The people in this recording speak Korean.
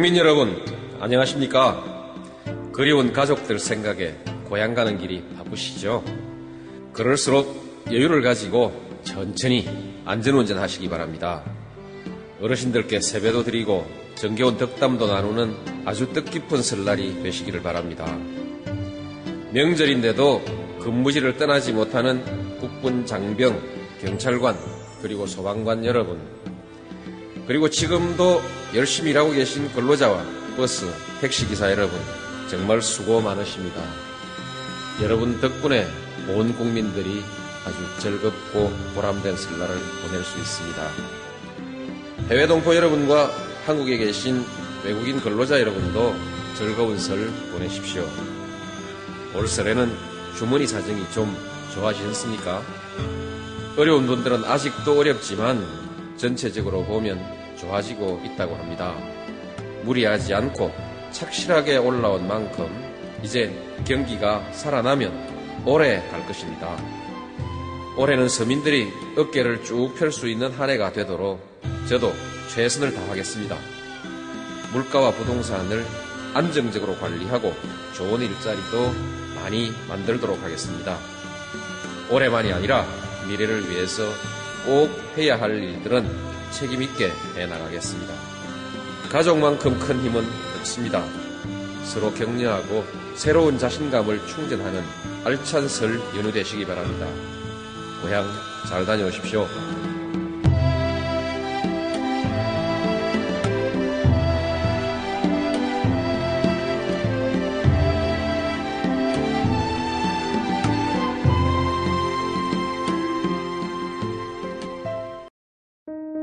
국민 여러분, 안녕하십니까? 그리운 가족들 생각에 고향 가는 길이 바쁘시죠? 그럴수록 여유를 가지고 천천히 안전운전 하시기 바랍니다. 어르신들께 세배도 드리고 정겨운 덕담도 나누는 아주 뜻깊은 설날이 되시기를 바랍니다. 명절인데도 근무지를 떠나지 못하는 국군 장병, 경찰관, 그리고 소방관 여러분, 그리고 지금도 열심히 일하고 계신 근로자와 버스, 택시기사 여러분, 정말 수고 많으십니다. 여러분 덕분에 온 국민들이 아주 즐겁고 보람된 설날을 보낼 수 있습니다. 해외 동포 여러분과 한국에 계신 외국인 근로자 여러분도 즐거운 설 보내십시오. 올 설에는 주머니 사정이 좀 좋아지셨습니까? 어려운 분들은 아직도 어렵지만 전체적으로 보면 좋아지고 있다고 합니다. 무리하지 않고 착실하게 올라온 만큼 이제 경기가 살아나면 오래 갈 것입니다. 올해는 서민들이 어깨를 쭉 펼 수 있는 한 해가 되도록 저도 최선을 다하겠습니다. 물가와 부동산을 안정적으로 관리하고 좋은 일자리도 많이 만들도록 하겠습니다. 올해만이 아니라 미래를 위해서 꼭 해야 할 일들은 책임있게 해나가겠습니다. 가족만큼 큰 힘은 없습니다. 서로 격려하고 새로운 자신감을 충전하는 알찬 설 연휴 되시기 바랍니다. 고향 잘 다녀오십시오.